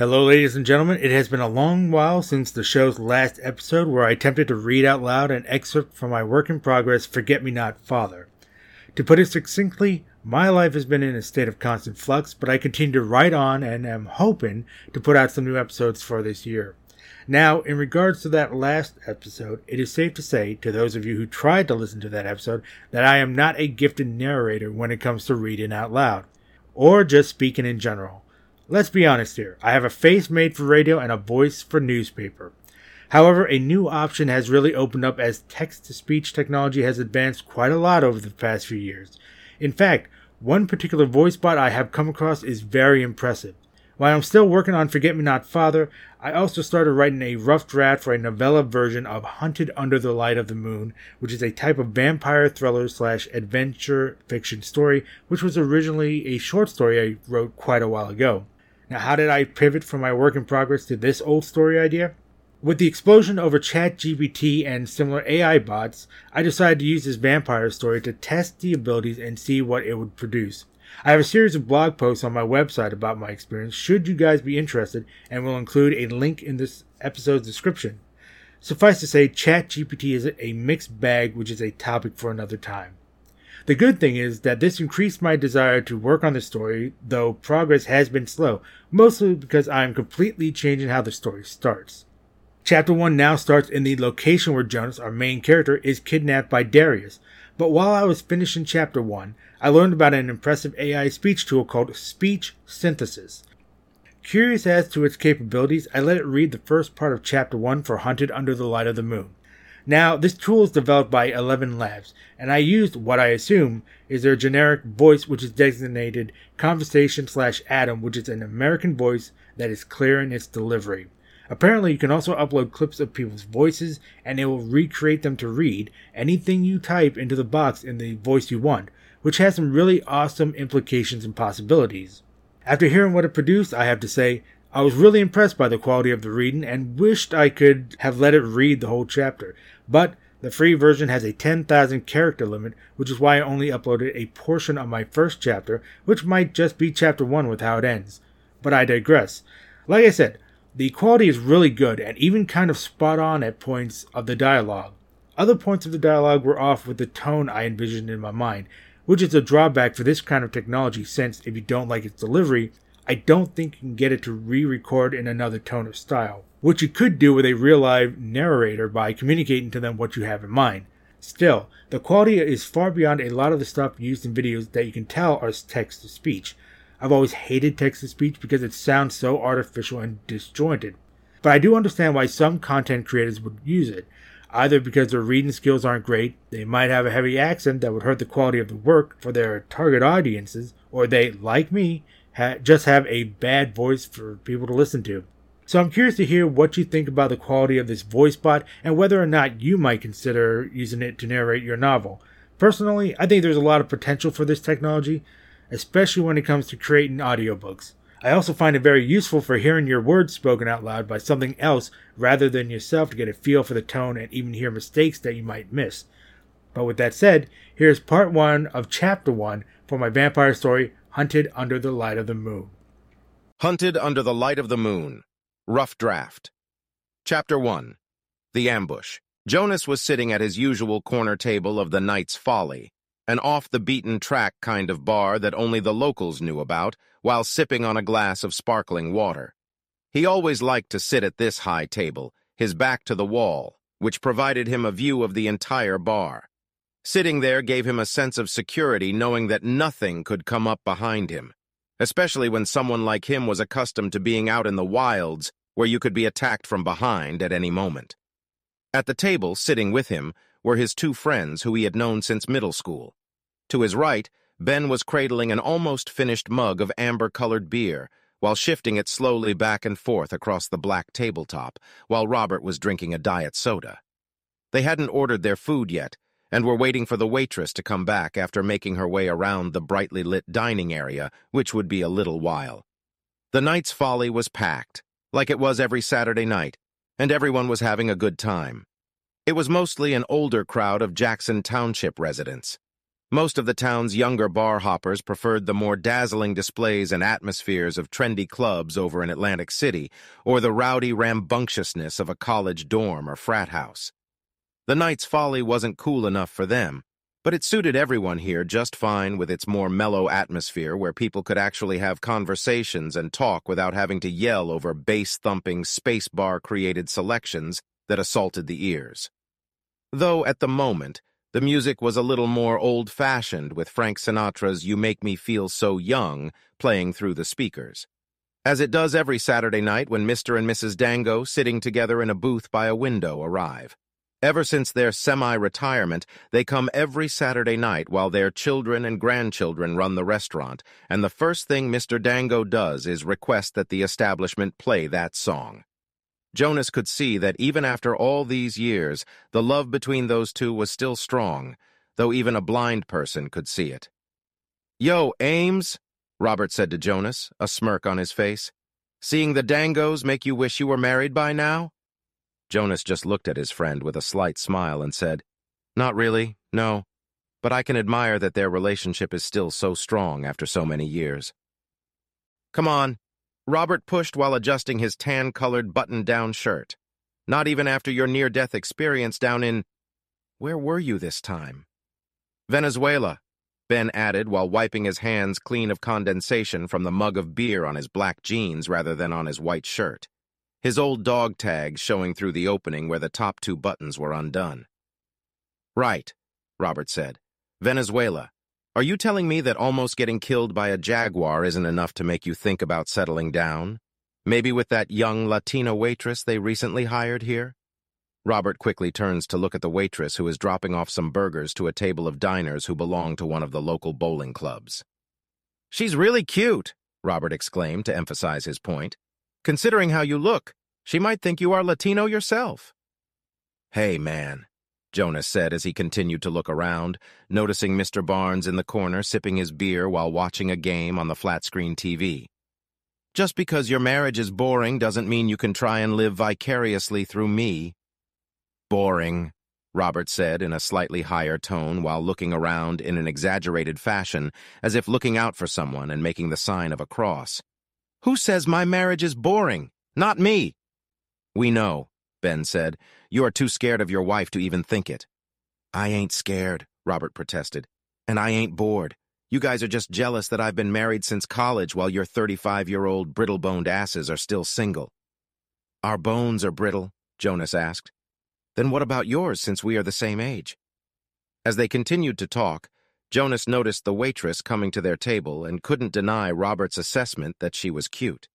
Hello, ladies and gentlemen. It has been a long while since the show's last episode where I attempted to read out loud an excerpt from my work in progress, Forget Me Not Father. To put it succinctly, my life has been in a state of constant flux, but I continue to write on and am hoping to put out some new episodes for this year. Now, in regards to that last episode, it is safe to say to those of you who tried to listen to that episode that I am not a gifted narrator when it comes to reading out loud, or just speaking in general. Let's be honest here. I have a face made for radio and a voice for newspaper. However, a new option has really opened up as text to speech technology has advanced quite a lot over the past few years. In fact, one particular voice bot I have come across is very impressive. While I'm still working on Forget Me Not Father, I also started writing a rough draft for a novella version of Hunted Under the Light of the Moon, which is a type of vampire thriller slash adventure fiction story, which was originally a short story I wrote quite a while ago. Now, how did I pivot from my work in progress to this old story idea? With the explosion over ChatGPT and similar AI bots, I decided to use this vampire story to test the abilities and see what it would produce. I have a series of blog posts on my website about my experience, should you guys be interested, and will include a link in this episode's description. Suffice to say, ChatGPT is a mixed bag, which is a topic for another time. The good thing is that this increased my desire to work on the story, though progress has been slow, mostly because I am completely changing how the story starts. Chapter 1 now starts in the location where Jonas, our main character, is kidnapped by Darius. But while I was finishing Chapter 1, I learned about an impressive AI speech tool called Speech Synthesis. Curious as to its capabilities, I let it read the first part of Chapter 1 for Hunted Under the Light of the Moon. Now, this tool is developed by Eleven Labs, and I used what I assume is their generic voice, which is designated Conversation slash Adam, which is an American voice that is clear in its delivery. Apparently, you can also upload clips of people's voices, and it will recreate them to read anything you type into the box in the voice you want, which has some really awesome implications and possibilities. After hearing what it produced, I have to say, I was really impressed by the quality of the reading and wished I could have let it read the whole chapter. But the free version has a 10,000 character limit, which is why I only uploaded a portion of my first chapter, which might just be chapter 1 with how it ends. But I digress. Like I said, the quality is really good and even kind of spot on at points of the dialogue. Other points of the dialogue were off with the tone I envisioned in my mind, which is a drawback for this kind of technology since if you don't like its delivery, I don't think you can get it to re record in another tone of style, which you could do with a real live narrator by communicating to them what you have in mind. Still, the quality is far beyond a lot of the stuff used in videos that you can tell are text to speech. I've always hated text to speech because it sounds so artificial and disjointed. But I do understand why some content creators would use it, either because their reading skills aren't great, they might have a heavy accent that would hurt the quality of the work for their target audiences, or they, like me, ha- just have a bad voice for people to listen to. So I'm curious to hear what you think about the quality of this voice bot and whether or not you might consider using it to narrate your novel. Personally, I think there's a lot of potential for this technology, especially when it comes to creating audiobooks. I also find it very useful for hearing your words spoken out loud by something else rather than yourself to get a feel for the tone and even hear mistakes that you might miss. But with that said, here's part one of chapter one for my vampire story, Hunted Under the Light of the Moon. Hunted Under the Light of the Moon. Rough Draft. Chapter 1 The Ambush. Jonas was sitting at his usual corner table of the Knight's Folly, an off-the-beaten-track kind of bar that only the locals knew about, while sipping on a glass of sparkling water. He always liked to sit at this high table, his back to the wall, which provided him a view of the entire bar. Sitting there gave him a sense of security knowing that nothing could come up behind him, especially when someone like him was accustomed to being out in the wilds where you could be attacked from behind at any moment. At the table, sitting with him, were his two friends who he had known since middle school. To his right, Ben was cradling an almost finished mug of amber-colored beer while shifting it slowly back and forth across the black tabletop, while Robert was drinking a diet soda. They hadn't ordered their food yet, and were waiting for the waitress to come back after making her way around the brightly lit dining area, which would be a little while. The Knight's Folly was packed, like it was every Saturday night, and everyone was having a good time. It was mostly an older crowd of Jackson Township residents. Most of the town's younger bar hoppers preferred the more dazzling displays and atmospheres of trendy clubs over in Atlantic City, or the rowdy rambunctiousness of a college dorm or frat house. The Knight's Folly wasn't cool enough for them, but it suited everyone here just fine with its more mellow atmosphere where people could actually have conversations and talk without having to yell over bass-thumping, space bar-created selections that assaulted the ears. Though, at the moment, the music was a little more old-fashioned with Frank Sinatra's You Make Me Feel So Young playing through the speakers. As it does every Saturday night when Mr. and Mrs. Dango, sitting together in a booth by a window, arrive. Ever since their semi-retirement, they come every Saturday night while their children and grandchildren run the restaurant, and the first thing Mr. Dango does is request that the establishment play that song. Jonas could see that even after all these years, the love between those two was still strong, though even a blind person could see it. Yo, Ames, Robert said to Jonas, a smirk on his face. Seeing the Dangos make you wish you were married by now? Jonas just looked at his friend with a slight smile and said, Not really, no, but I can admire that their relationship is still so strong after so many years. Come on, Robert pushed while adjusting his tan-colored button-down shirt. Not even after your near-death experience down in... Where were you this time? Venezuela, Ben added while wiping his hands clean of condensation from the mug of beer on his black jeans rather than on his white shirt his old dog tag showing through the opening where the top two buttons were undone. Right, Robert said. Venezuela. Are you telling me that almost getting killed by a jaguar isn't enough to make you think about settling down? Maybe with that young Latina waitress they recently hired here? Robert quickly turns to look at the waitress who is dropping off some burgers to a table of diners who belong to one of the local bowling clubs. She's really cute, Robert exclaimed to emphasize his point. Considering how you look, she might think you are Latino yourself. Hey, man, Jonas said as he continued to look around, noticing Mr. Barnes in the corner sipping his beer while watching a game on the flat-screen TV. Just because your marriage is boring doesn't mean you can try and live vicariously through me. Boring, Robert said in a slightly higher tone while looking around in an exaggerated fashion, as if looking out for someone and making the sign of a cross. Who says my marriage is boring? Not me. We know, Ben said. You are too scared of your wife to even think it. I ain't scared, Robert protested. And I ain't bored. You guys are just jealous that I've been married since college while your 35-year-old brittle-boned asses are still single. Our bones are brittle, Jonas asked. Then what about yours since we are the same age? As they continued to talk, Jonas noticed the waitress coming to their table and couldn't deny Robert's assessment that she was cute.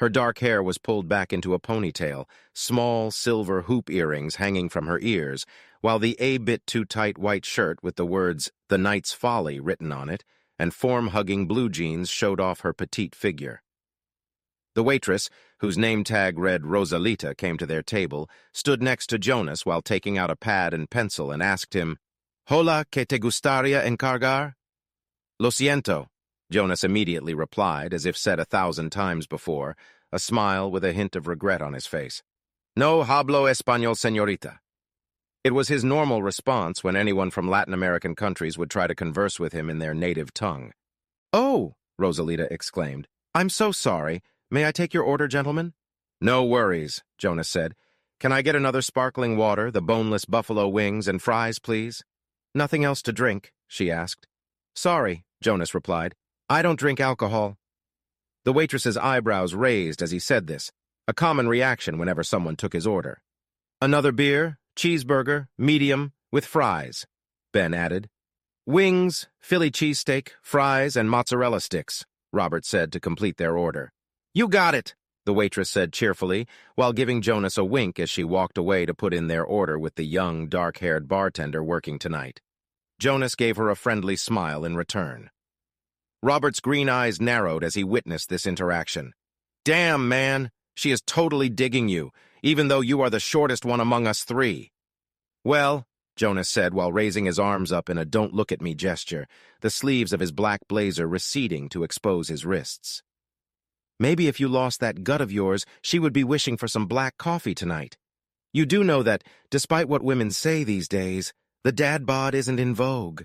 Her dark hair was pulled back into a ponytail, small silver hoop earrings hanging from her ears, while the a-bit too tight white shirt with the words The Knight's Folly written on it and form-hugging blue jeans showed off her petite figure. The waitress, whose name tag read Rosalita, came to their table, stood next to Jonas while taking out a pad and pencil and asked him, Hola, que te gustaría encargar? Lo siento, Jonas immediately replied, as if said a thousand times before, a smile with a hint of regret on his face. No hablo español, señorita. It was his normal response when anyone from Latin American countries would try to converse with him in their native tongue. Oh, Rosalita exclaimed. I'm so sorry. May I take your order, gentlemen? No worries, Jonas said. Can I get another sparkling water, the boneless buffalo wings, and fries, please? Nothing else to drink, she asked. Sorry, Jonas replied. I don't drink alcohol. The waitress's eyebrows raised as he said this, a common reaction whenever someone took his order. Another beer, cheeseburger, medium, with fries, Ben added. Wings, Philly cheesesteak, fries, and mozzarella sticks, Robert said to complete their order. You got it, the waitress said cheerfully, while giving Jonas a wink as she walked away to put in their order with the young, dark-haired bartender working tonight. Jonas gave her a friendly smile in return. Robert's green eyes narrowed as he witnessed this interaction. Damn, man, she is totally digging you, even though you are the shortest one among us three. Well, Jonas said while raising his arms up in a don't look at me gesture, the sleeves of his black blazer receding to expose his wrists. Maybe if you lost that gut of yours, she would be wishing for some black coffee tonight. You do know that, despite what women say these days, the dad bod isn't in vogue.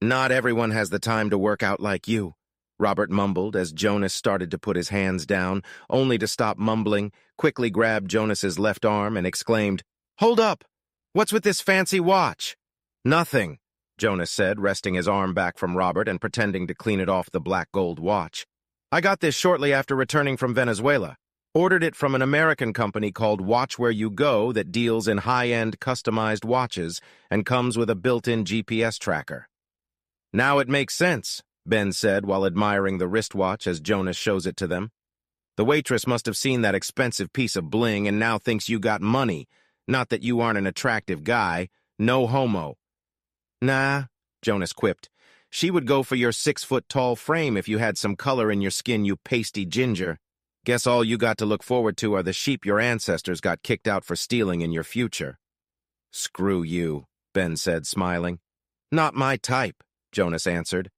Not everyone has the time to work out like you, Robert mumbled as Jonas started to put his hands down, only to stop mumbling, quickly grabbed Jonas's left arm and exclaimed, Hold up! What's with this fancy watch? Nothing, Jonas said, resting his arm back from Robert and pretending to clean it off the black gold watch. I got this shortly after returning from Venezuela. Ordered it from an American company called Watch Where You Go that deals in high-end customized watches and comes with a built-in GPS tracker. Now it makes sense, Ben said while admiring the wristwatch as Jonas shows it to them. The waitress must have seen that expensive piece of bling and now thinks you got money. Not that you aren't an attractive guy. No homo. Nah, Jonas quipped. She would go for your six-foot-tall frame if you had some color in your skin, you pasty ginger. Guess all you got to look forward to are the sheep your ancestors got kicked out for stealing in your future. Screw you, Ben said, smiling. Not my type, Jonas answered.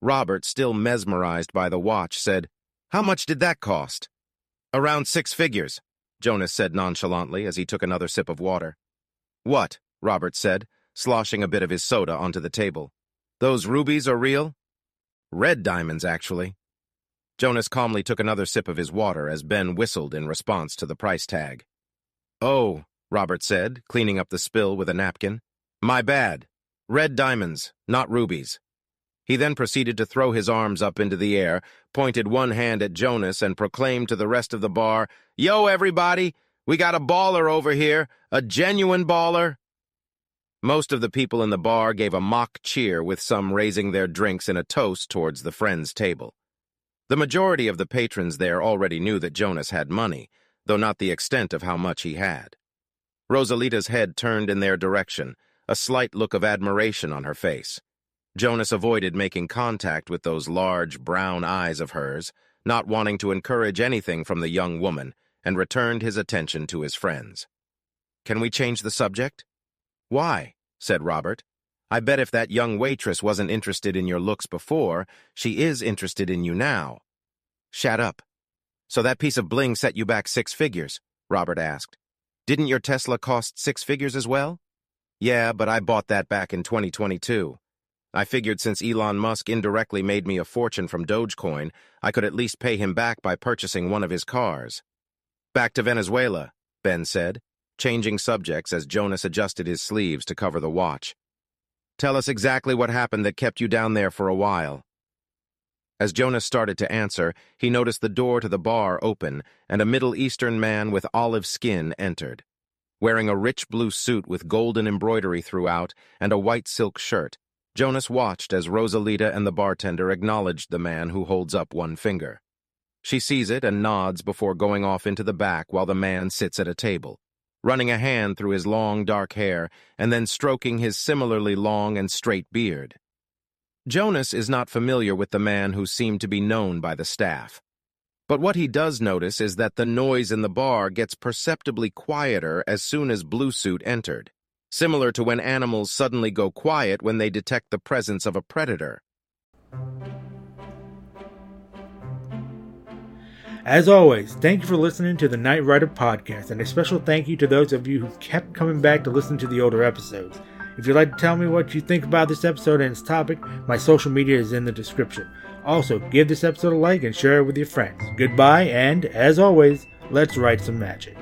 Robert, still mesmerized by the watch, said, How much did that cost? Around six figures, Jonas said nonchalantly as he took another sip of water. What? Robert said, sloshing a bit of his soda onto the table. Those rubies are real? Red diamonds, actually. Jonas calmly took another sip of his water as Ben whistled in response to the price tag. Oh, Robert said, cleaning up the spill with a napkin. My bad. Red diamonds, not rubies. He then proceeded to throw his arms up into the air, pointed one hand at Jonas, and proclaimed to the rest of the bar, Yo, everybody! We got a baller over here, a genuine baller. Most of the people in the bar gave a mock cheer with some raising their drinks in a toast towards the friends' table. The majority of the patrons there already knew that Jonas had money, though not the extent of how much he had. Rosalita's head turned in their direction, a slight look of admiration on her face. Jonas avoided making contact with those large, brown eyes of hers, not wanting to encourage anything from the young woman, and returned his attention to his friends. Can we change the subject? Why? said Robert. I bet if that young waitress wasn't interested in your looks before, she is interested in you now. Shut up. So that piece of bling set you back six figures? Robert asked. Didn't your Tesla cost six figures as well? Yeah, but I bought that back in 2022. I figured since Elon Musk indirectly made me a fortune from Dogecoin, I could at least pay him back by purchasing one of his cars. Back to Venezuela, Ben said changing subjects as Jonas adjusted his sleeves to cover the watch. Tell us exactly what happened that kept you down there for a while. As Jonas started to answer, he noticed the door to the bar open and a Middle Eastern man with olive skin entered. Wearing a rich blue suit with golden embroidery throughout and a white silk shirt, Jonas watched as Rosalita and the bartender acknowledged the man who holds up one finger. She sees it and nods before going off into the back while the man sits at a table running a hand through his long, dark hair, and then stroking his similarly long and straight beard. Jonas is not familiar with the man who seemed to be known by the staff. But what he does notice is that the noise in the bar gets perceptibly quieter as soon as Bluesuit entered, similar to when animals suddenly go quiet when they detect the presence of a predator. As always, thank you for listening to the Knight Writer podcast, and a special thank you to those of you who kept coming back to listen to the older episodes. If you'd like to tell me what you think about this episode and its topic, my social media is in the description. Also, give this episode a like and share it with your friends. Goodbye, and as always, let's write some magic.